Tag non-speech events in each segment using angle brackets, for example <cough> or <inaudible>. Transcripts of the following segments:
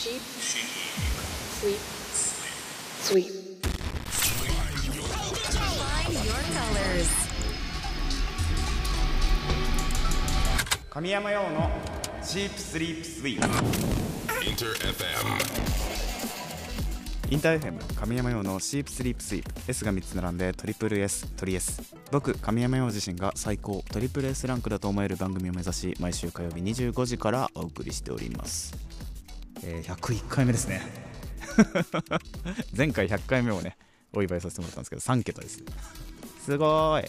Sheep. Sleep. Sweep. Find your colors. 神山用のシープスリープスイープ Inter FM. インター FM 神山用のシープスリープスイープ S が3つ並んでトリプル S トリ S 僕神山用自身が最高トリプル S ランクだと思える番組を目指し毎週火曜日25時からお送りしております、えー101回目ですね。前回100回目をねお祝いさせてもらったんですけど3桁ですすごい。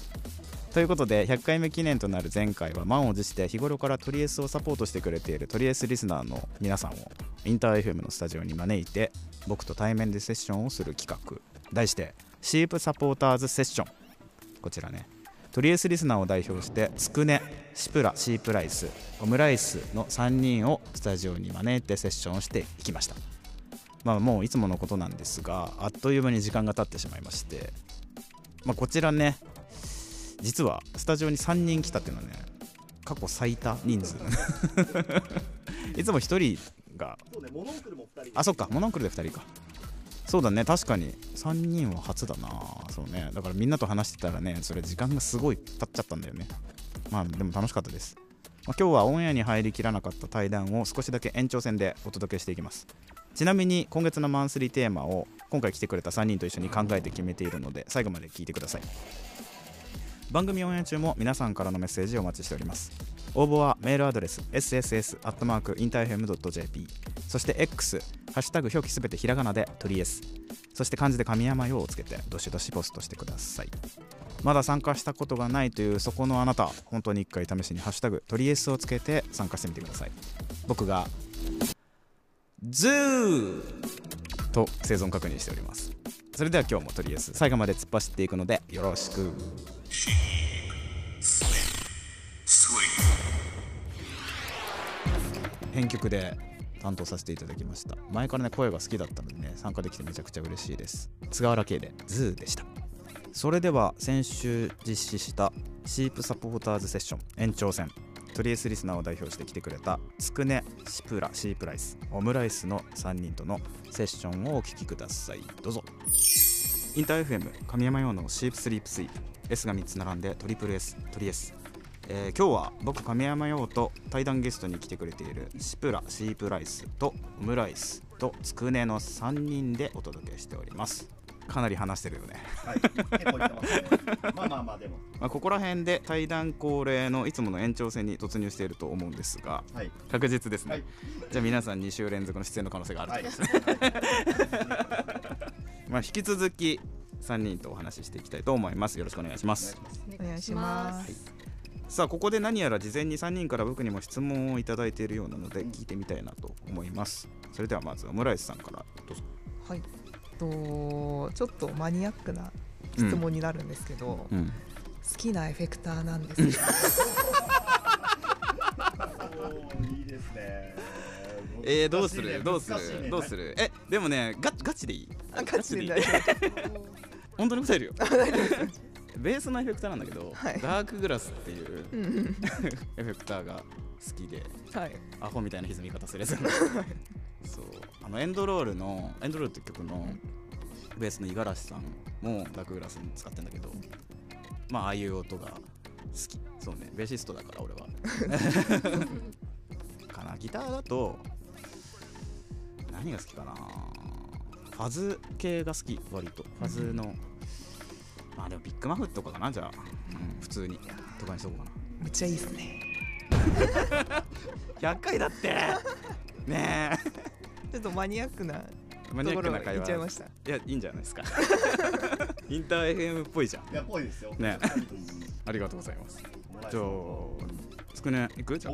ということで100回目記念となる前回は満を持して日頃からトリエスをサポートしてくれているトリエスリスナーの皆さんをインター FM のスタジオに招いて僕と対面でセッションをする企画。題してシープサポーターズセッション。こちらね。トリエスリスナーを代表してつくねシプラシープライスオムライスの3人をスタジオに招いてセッションをしていきました。まあもういつものことなんですがあっという間に時間が経ってしまいまして。まあこちらね実はスタジオに3人来たっていうのはね過去最多人数。<laughs> いつも1人があそっかモノンクルで2人かそうだね。確かに。3人は初だな。そうね。だからみんなと話してたらねそれ時間がすごい経っちゃったんだよね。まあでも楽しかったです、まあ今日はオンエアに入りきらなかった対談を少しだけ延長戦でお届けしていきます。ちなみに今月のマンスリーテーマを今回来てくれた3人と一緒に考えて決めているので最後まで聞いてください。番組オンエア中も皆さんからのメッセージをお待ちしております。応募はメールアドレス sss.interfm.jp そして X「ハッシュタグ表記すべてひらがなでトリエス」そして漢字で神山羊をつけてどしどしポストしてください。まだ参加したことがないというそこのあなた本当に一回試しに「ハッシュタグトリエス」をつけて参加してみてください。僕がずーっと生存確認しております。それでは今日もトリエス最後まで突っ走っていくのでよろしく。編曲で担当させていただきました。前からね声が好きだったのでね参加できてめちゃくちゃ嬉しいです。菅原圭でズーでした。それでは先週実施した Sheep Supporters Session 延長戦。トリエスリスナーを代表して来てくれたつくねシプラシープライスオムライスの3人とのセッションをお聞きください。どうぞ。 InterFM 神山羊の Sheep Sleep Sweep S が3つ並んでトリプル S トリ S えー今日は僕神山用と対談ゲストに来てくれているシプラシープライスとオムライスとつくねの3人でお届けしております。かなり話してるよね、はい、結構言ってますね。まあまあまあでも。まあ、ここら辺で対談恒例のいつもの延長戦に突入していると思うんですがはい。確実ですね、はい。じゃあ皆さん2週連続の出演の可能性があると。はい。いうことですね、まあ引き続き3人とお話ししていきたいと思います。よろしくお願いします。お願いします。さあここで何やら事前に3人から僕にも質問をいただいているようなので聞いてみたいなと思います。それではまずオムライスさんからどうぞ。はい。とちょっとマニアックな質問になるんですけど、うん。好きなエフェクターなんですか？いいですね。えー、どうする？どうする？どうする？えでもねガチガチでいい。あガチでいい。<laughs> <laughs> 本当に答えるよベースのエフェクターなんだけど、はい。ダークグラスっていうエフェクターが好きでうん。はい。アホみたいな歪み方するやつそう。あのエンドロールのエンドロールって曲のベースの五十嵐さんもダークグラスに使ってんだけどまあああいう音が好き。そうね。ベーシストだから俺は。<laughs> かな。ギターだと何が好きかな。ファズ系が好き割と。ファズの、まあでもビッグマフとかかなじゃあ、うん、普通に。とかにしとこうかな。めっちゃいいですね。<laughs> 100回だって。ね <laughs> ちょっとマニアックなえマニアッところクな会話。言っちゃいました。いやいいんじゃないですか。<laughs> インター FM っぽいじゃん。いや、ぽいですよ。ねうんありがとうございます。うんじゃあつくねいく？じゃあ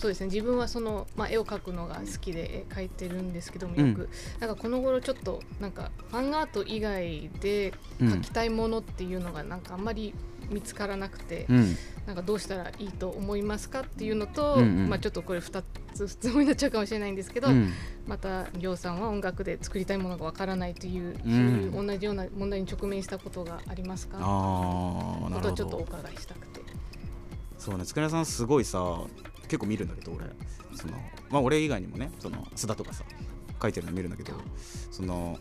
そうですね。自分はその、まあ、絵を描くのが好きで絵描いてるんですけどもうん。よく、なんかこの頃ちょっとなんかファンアート以外で描きたいものっていうのがなんかあんまり見つからなくて、うん。なんかどうしたらいいと思いますかっていうのと、うんうん。まあ、ちょっとこれ2つ質問になっちゃうかもしれないんですけど、うん。またりょうさんは音楽で作りたいものがわからないという、んそういう同じような問題に直面したことがありますか？あことをちょっとおど伺いしたくて。そうね。つくねさんすごいさ結構見るんだけど俺。そのまあ俺以外にもねその須田とかさ書いてるの見るんだけどその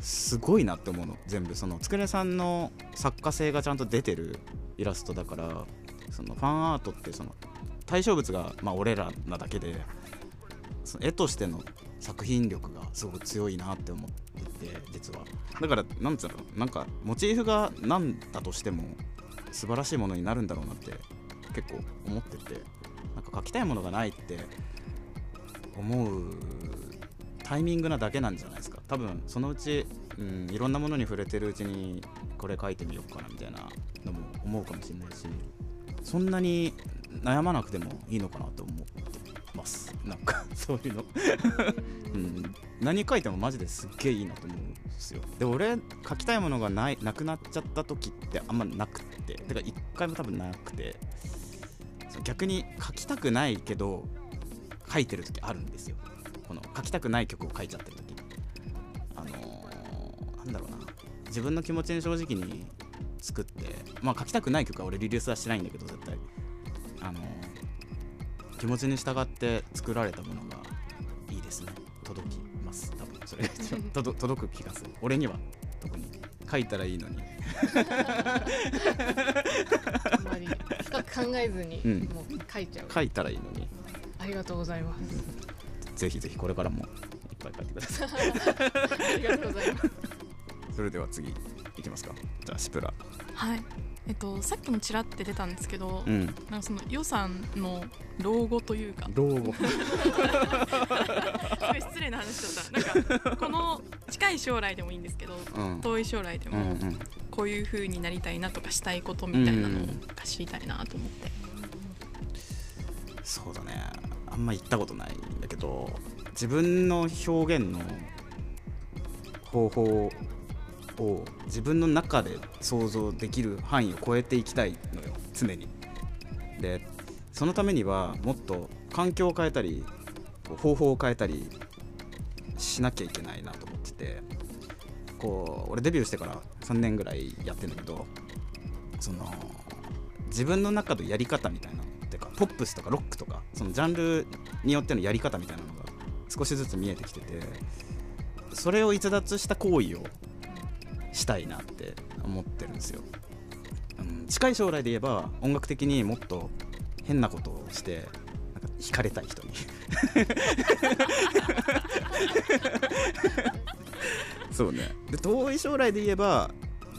すごいなって思うの。全部。そのつくねさんの作家性がちゃんと出てるイラストだからそのファンアートってその対象物がまあ俺らなだけでその絵としての作品力がすごく強いなって思ってて実は。だからなんつうの？なんかモチーフが何だとしても素晴らしいものになるんだろうなって結構思ってて。なんか描きたいものがないって思うタイミングなだけなんじゃないですか。多分そのうち、うん、いろんなものに触れてるうちにこれ書いてみようかなみたいなのも思うかもしれないしそんなに悩まなくてもいいのかなと思ってます。なんか <laughs> そういうの、<laughs> うん、何書いてもマジですっげえいいなと思うんですよ。で俺書きたいものがないなくなっちゃった時ってあんまなくって。てか一回も多分なくて。逆に書きたくないけど書いてる時あるんですよ。この書きたくない曲を書いちゃってる時。あのーなんだろうな。自分の気持ちに正直に作ってまあ書きたくない曲は俺リリースはしてないんだけど絶対。あのー気持ちに従って作られたものがいいですね。届きます。多分。それ <laughs> 届届く気がする。俺には。特に。書いたらいいのに。<laughs> あんまり考えずにうん。もう書いちゃう、書いたらいいのに。ありがとうございます。ぜひぜひこれからもいっぱい書いてください。<laughs> ありがとうございます。それでは次いきますか。じゃあシプラ。はいえっとさっきもちらって出たんですけど、うん。なんかその予算の老後というか。老後。<laughs> 失礼な話だった。なんかこの近い将来でもいいんですけどうん。遠い将来でうんもうん。こういう風になりたいなとかしたいことみたいなのが知りたいなと思って、そうだね。あんま言ったことないんだけど自分の表現の方法を自分の中で想像できる範囲を超えていきたいのよ常に。でそのためにはもっと環境を変えたり方法を変えたりしなきゃいけないなと思っててこう俺デビューしてから3年ぐらいやってんだけどその自分の中のやり方みたいなっていうかポップスとかロックとかそのジャンルによってのやり方みたいなのが少しずつ見えてきててそれを逸脱した行為をしたいなって思ってるんですよ、うん、近い将来で言えば音楽的にもっと変なことをしてなんか惹かれたい人に。<laughs> そうね。で遠い将来で言えば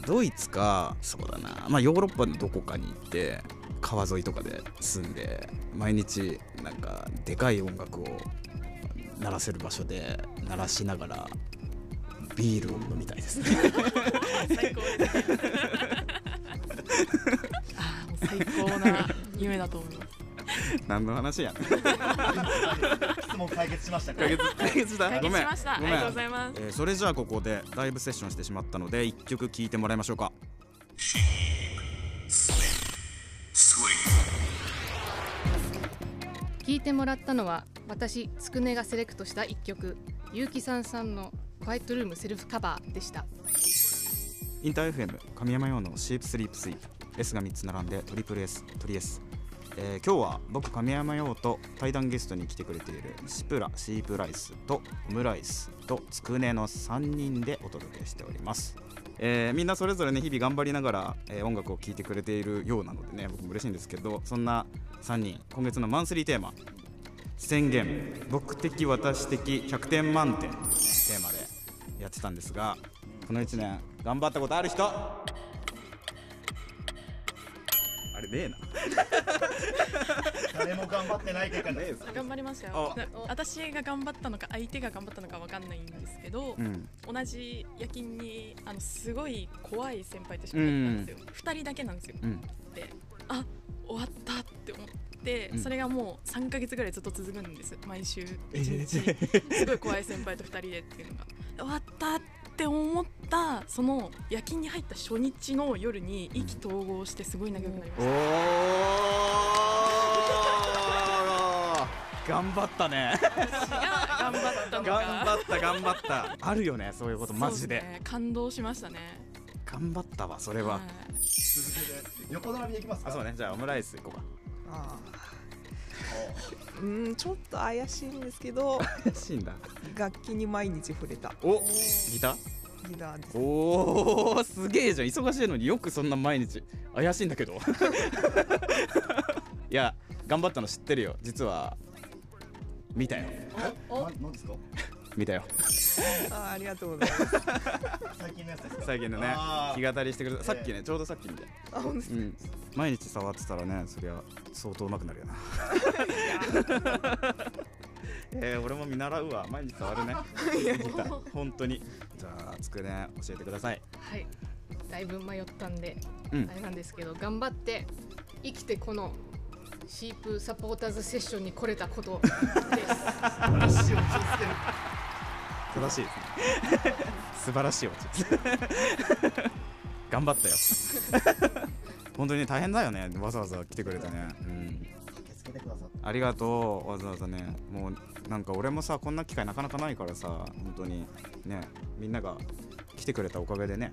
ドイツかそうだな。まあヨーロッパのどこかに行って川沿いとかで住んで毎日なんかでかい音楽を鳴らせる場所で鳴らしながらビールを飲みたいです。ね最高ですあ最高な夢だと思います。何の話や。質問解決しましたか？解決解決した。解ごめん決しました。あごめん。りがとうございます。えーそれじゃあここでライブセッションしてしまったので1曲聴いてもらいましょうか。聞いてもらったのは私つくねがセレクトした一曲ゆうきさんさんの「クワイトルームセルフカバー」でした。インター FM 神山用のシープスリープスイープ。S が3つ並んでトリプル S トリ S、えー今日は僕神山用と対談ゲストに来てくれているシプラシープライスとオムライスとつくねの3人でお届けしております。えーみんなそれぞれね日々頑張りながら、えー音楽を聴いてくれているようなのでね僕も嬉しいんですけどそんな3人今月のマンスリーテーマ。宣言。僕的私的100点満点。テーマでやってたんですがこの1年頑張ったことある人？あれねえな。誰も頑張ってない結果です頑張りましたよ私が頑張ったのか相手が頑張ったのかわかんないんですけど、うん。同じ夜勤にあのすごい怖い先輩と一緒に入ったんですよ、二人だけなんですよ。うん。であ終わったって思って、うん。それがもう3ヶ月ぐらいずっと続くんです。毎週え1日。すごい怖い先輩と2人でっていうのが終わったって思ったその夜勤に入った初日の夜に意気投合してすごい仲良くなりまおした、ー。頑張ったね。頑張った頑張った頑張った。あるよねそういうことマジで。ね感動しましたね。頑張ったわそれは、い。続けて横並びでいきますか？あそうね。じゃあオムライス行こうか。あうんちょっと怪しいんですけど怪しいんだ。楽器に毎日触れた。おギター？ギターです。おおすげえじゃん忙しいのによくそんな毎日怪しいんだけど。<laughs> いや頑張ったの知ってるよ。実は見たよ。おななんですか？見たよ。あーありがとうございます。最近のやつですか？最近のね。あー弾き語りしてくれたさっきね。ちょうどさっきみたいあ本当ですうん毎日触ってたらね。そりゃ相当上手くなるよなえー、俺も見習うわ毎日触るね。ギター本当にじゃあつくね。教えてくださいはいだいぶ迷ったんで、うんあれなんですけど頑張って生きてこのシープサポーターズセッションに来れたことです話を気をつける正しいですね。素晴らしいオチ頑張ったよ。本当に大変だよね。わざわざ来てくれてね。うん。ありがとう。わざわざね。もうなんか俺もさこんな機会なかなかないからさ本当にね。みんなが来てくれたおかげでね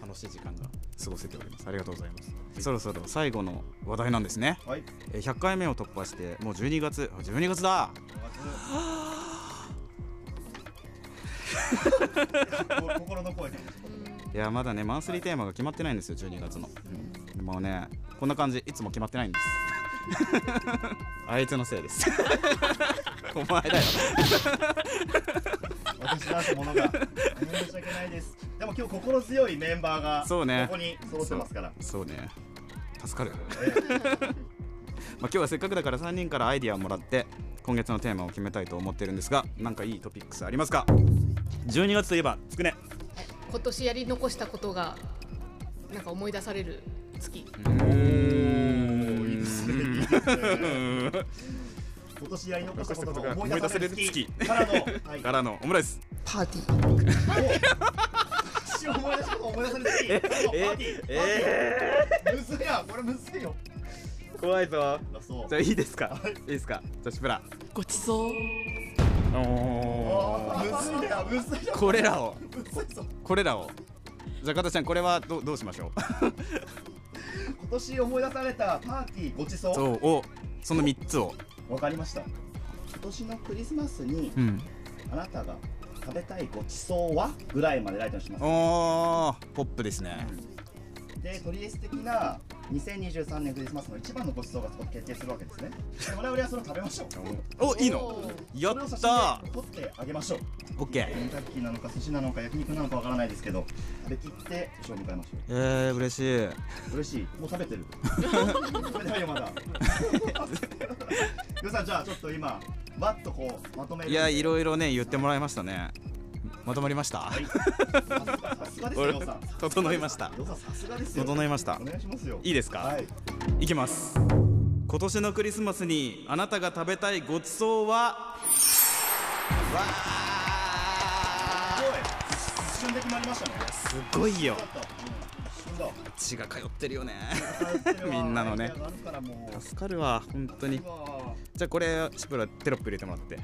楽しい時間が過ごせております。ありがとうございます。そろそろ最後の話題なんですね。はい。えー100回目を突破してもう12月。あ12月だ。こ <laughs> 心の声でいやまだねマンスリーテーマが決まってないんですよ12月の、うん、もうねこんな感じいつも決まってないんです。<laughs> あいつのせいです。<laughs> お前だよ。<laughs> 私なんてものが申し訳ないです。でも今日心強いメンバーがそうね。ここに揃ってますから。そうね。助かるえまあ今日はせっかくだから3人からアイディアをもらって今月のテーマを決めたいと思ってるんですがなんかいいトピックスありますか？12月といえばつくね。今年やり残したことがなんか思い出される月。ーいいですね。いいですね今年やり残したことが思い出される月。<laughs> からの、はい、からのオムライス。パーティー。私思い出したこと思い出される月からのパーティー。<laughs> えむずいやこれむずいよ。ー、怖いぞ。じゃあいいですか、はい。い、いですか？じゃあシュプラごちそう。おあーむずいやむずいやこれらを。むずいぞ。これらを。じゃあ加藤ちゃんこれはどうどうしましょう？<laughs> 今年思い出されたパーティーごちそう。そうおその3つを。わかりました。今年のクリスマスにうん。あなたが食べたいごちそうはぐらいまでライトにします。おーポップですねでトリエス的な2023年クリスマスの一番のごちそうがそこで決定するわけですね。で我々はそれを食べましょう。おいいの？やったで撮ってあげましょう。ーオッケー。ケンタッキーなのか寿司なのか焼肉なのかわからないですけど食べきって年を迎えましょえー、嬉しい。う嬉しい。もう食べてる。食べてないよまだ。<laughs> よさんじゃあちょっと今バッとこうまとめるいやいろいいろね言ってもらいましたねまとまりました、整い <laughs> ました。整いました。いいいですか、はい。いきます。今年のクリスマスにあなたが食べたいごちそうは？すごい。一瞬で決まりましたね。すごいよ。血が通ってるよね。<laughs> みんなのね。助かるわ本当にじゃあこれシプラテロップ入れてもらって。は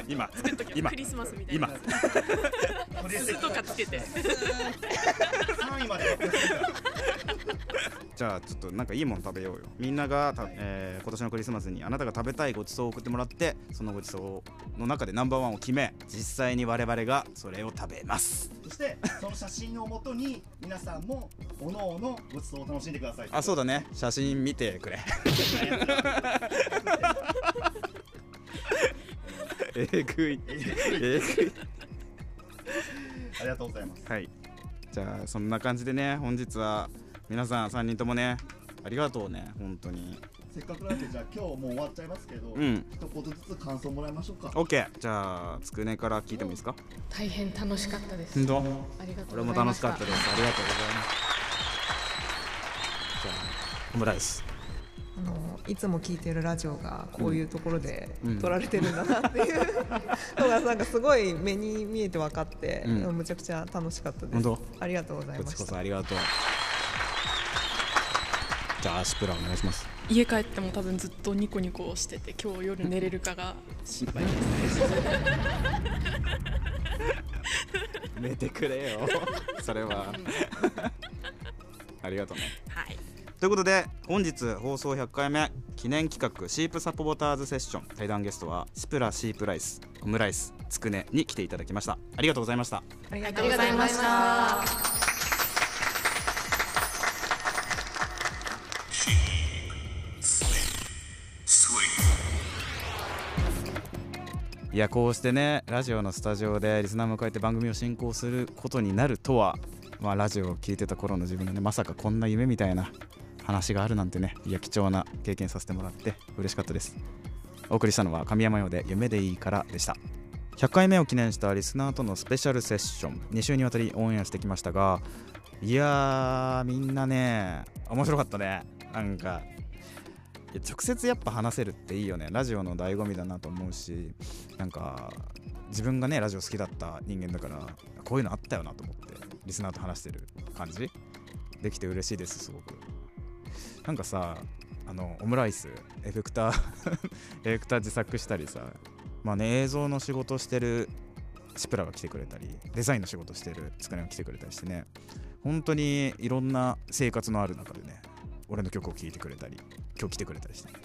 い。今。作っときます。今。クリスマスみたい今な。とりあえず図とかつけて。3位までじゃあちょっとなんかいいもの食べようよ。みんながた、えー今年のクリスマスにあなたが食べたいごちそうを送ってもらってそのごちそうの中でナンバーワンを決め実際に我々がそれを食べます。そしてその写真をもとに皆さんもおのおのごちそうを楽しんでください。あそうだね。写真見てくれ <laughs> えぐい。えぐい。ありがとうございます。はい。じゃあそんな感じでね本日は皆さん3人ともねありがとうね本当に。せっかくなんでじゃあ今日もう終わっちゃいますけど、うん。一言ずつ感想もらいましょうか。OK じゃあつくねから聞いてもいいですか？大変楽しかったです。本当？ありがと俺もうございまし楽したかったです。ありがとうございます。じゃあオムライスいつも聞いてるラジオがこういうところでうん。撮られてるんだなっていう。<laughs> のがなんかすごい目に見えて分かって、うん。むちゃくちゃ楽しかったです。ありがとうございました。そありがとう。じゃあアシプラお願いします。家帰っても多分ずっとニコニコしてて今日夜寝れるかが心配です。<laughs> 寝てくれよ。それは。<laughs> ありがとうね。はいとということで本日放送100回目記念企画シープサポーターズセッション。対談ゲストはシプラシープライスオムライスつくねに来ていただきました。ありがとうございました。ありがとうございました。いやこうしてねラジオのスタジオでリスナーを迎えて番組を進行することになるとはまあラジオを聞いてた頃の自分がねまさかこんな夢みたいな話があるなんてねいや貴重な経験させてもらって嬉しかったです。お送りしたのは神山用で夢でいいからでした。100回目を記念したリスナーとのスペシャルセッション。2週にわたりオンエアしてきましたがいやーみんなね面白かったね。なんか直接やっぱ話せるっていいよね。ラジオの醍醐味だなと思うしなんか自分がねラジオ好きだった人間だからこういうのあったよなと思ってリスナーと話してる感じ。できて嬉しいですすごく。なんかさあのオムライスエフェクター <laughs> エフェクター自作したりさまあね映像の仕事してるシプラが来てくれたりデザインの仕事してるつかねが来てくれたりしてね本当にいろんな生活のある中でね俺の曲を聴いてくれたり今日来てくれたりしてね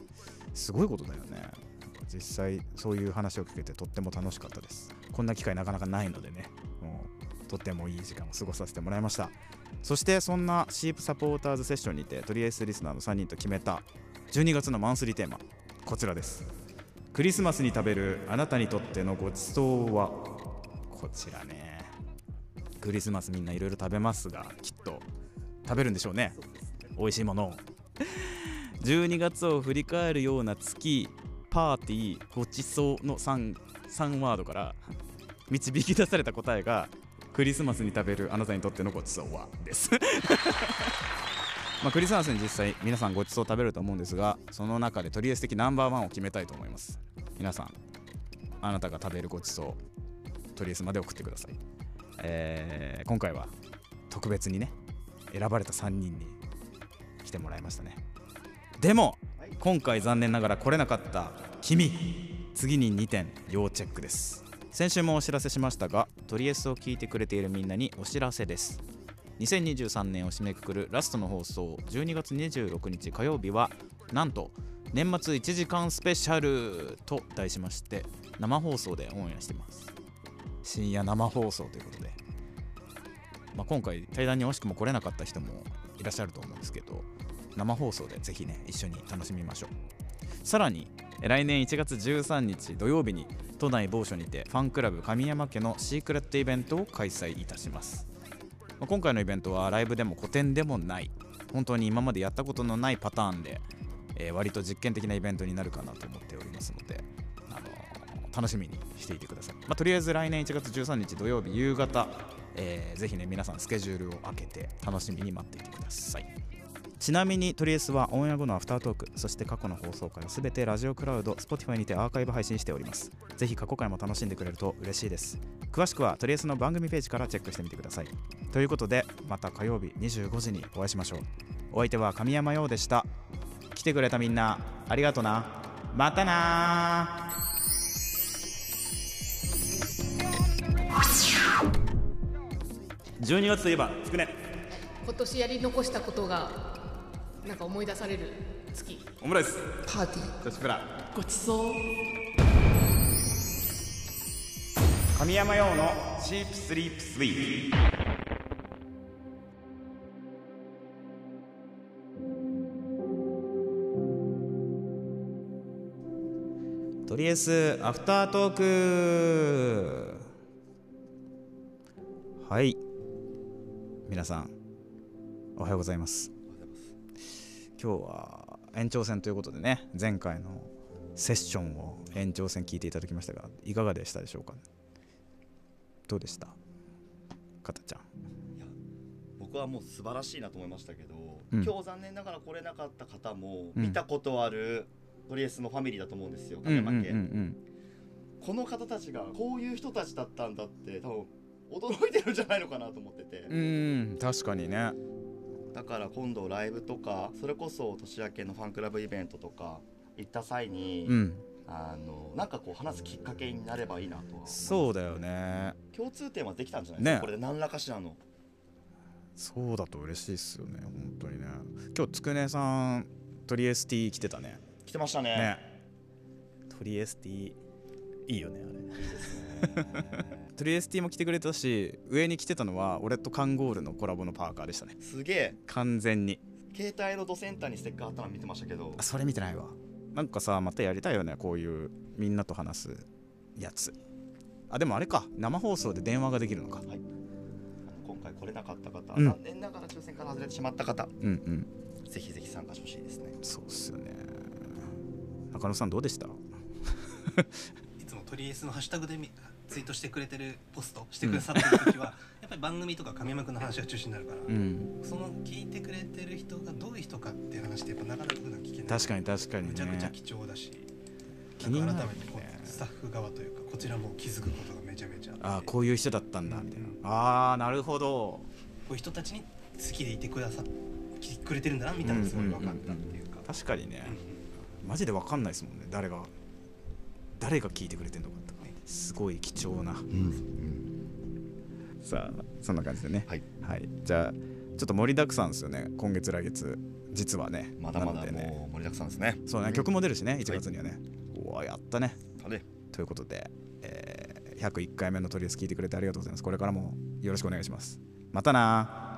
すごいことだよね。実際そういう話を聞けてとっても楽しかったです。こんな機会なかなかないのでね。とてもいい時間を過ごさせてもらいました。そしてそんなシープサポーターズセッションにてとりあえずリスナーの3人と決めた12月のマンスリーテーマこちらです。クリスマスに食べるあなたにとってのごちそうは？こちらね。クリスマスみんないろいろ食べますがきっと食べるんでしょうね。美味しいものを。12月を振り返るような月パーティーごちそうの 3, 3ワードから導き出された答えがクリスマスに食べるあなたにとってのごちそうはです。<laughs> まあクリスマスに実際皆さんごちそう食べると思うんですがその中でとりあえず的ナンバーワンを決めたいと思います。皆さんあなたが食べるごちそうとりあえずまで送ってください、えー今回は特別にね選ばれた3人に来てもらいましたね。でも今回残念ながら来れなかった君次に2点要チェックです先週もお知らせしましたがトリエスを聞いてくれているみんなにお知らせです。2023年を締めくくるラストの放送12月26日火曜日はなんと年末1時間スペシャルと題しまして生放送でオンエアしてます。深夜生放送ということで、まあ、今回対談に惜しくも来れなかった人もいらっしゃると思うんですけど生放送でぜひね一緒に楽しみましょう。さらに来年1月13日土曜日に都内某所にてファンクラブ神山家のシークレットイベントを開催いたします。今回のイベントはライブでも個展でもない。本当に今までやったことのないパターンで、えー割と実験的なイベントになるかなと思っておりますので、あのー楽しみにしていてください、まあ、とりあえず来年1月13日土曜日夕方、えーぜひね皆さんスケジュールを開けて楽しみに待っていてください。ちなみにトリエスはオンエア後のアフタートークそして過去の放送からすべてラジオクラウド Spotify にてアーカイブ配信しております。ぜひ過去回も楽しんでくれると嬉しいです。詳しくはトリエスの番組ページからチェックしてみてください。ということでまた火曜日25時にお会いしましょう。お相手は神山陽でした。来てくれたみんなありがとな。またな12月といえばつくね。今年やり残したことがなんか思い出される月。オムライス。パーティー。そしてプラごちそう神山用のチープスリープスイート。とりあえずアフタートーク。はい。皆さんおはようございます今日は延長戦ということでね前回のセッションを延長戦聞いていただきましたがいかがでしたでしょうか？どうでした？かたちゃん。僕はもう素晴らしいなと思いましたけど、うん。今日残念ながら来れなかった方もうん。見たことあるトリエスのファミリーだと思うんですよ、うんうんうん神山家、この方たちがこういう人たちだったんだって多分驚いてるんじゃないのかなと思ってて、うんうん確かにねだから今度ライブとかそれこそ年明けのファンクラブイベントとか行った際に、うん。あのなんかこう話すきっかけになればいいなとはそうだよね。共通点はできたんじゃないですか、ね。これで何らかしらの。そうだと嬉しいっすよね本当にね。今日つくねさんトリエス T 着てたね。着てましたね。ね。トリエス T いいよねあれトリエス T も着てくれたし上に着てたのは俺と KANGOL のコラボのパーカーでしたね。すげえ。完全に。携帯のドセンターにステッカーあったの見てましたけど。あそれ見てないわ。なんかさまたやりたいよねこういうみんなと話すやつ。あでもあれか。生放送で電話ができるのか。あの今回来れなかった方、うん。残念ながら抽選から外れてしまった方。うんうん。ぜひぜひ参加してほしいですね。そうっすよね。中野さんどうでした？<laughs> いつもトリエスのハッシュタグでみツイートしてくれてるポストしてくださってる時は、やっぱり番組とか神山君の話が中心になるから、うん。その聞いてくれてる人がどういう人かっていう話ってやっぱなかなか普段聞けない。確かに確かにめちゃくちゃね貴重だし気になるね。んか改めてこうスタッフ側というかこちらも気づくことがめちゃめちゃあって。あこういう人だったんだみたいな。あーなるほど。こういう人たちに好きでいてくださきくれてるんだなみたいなのがすごい分かったっていうか、確かにね。うんマジで分かんないですもんね。誰が誰が聞いてくれてんのかとかすごい貴重な。さあそんな感じでね。はい、じゃあちょっと盛りだくさんですよね。今月来月実はね。まだまだね。もう盛りだくさんですね。そうね曲も出るしね1月にはね、うわやったね。ということで、えー101回目のトリエス聞いてくれてありがとうございます。これからもよろしくお願いします。またな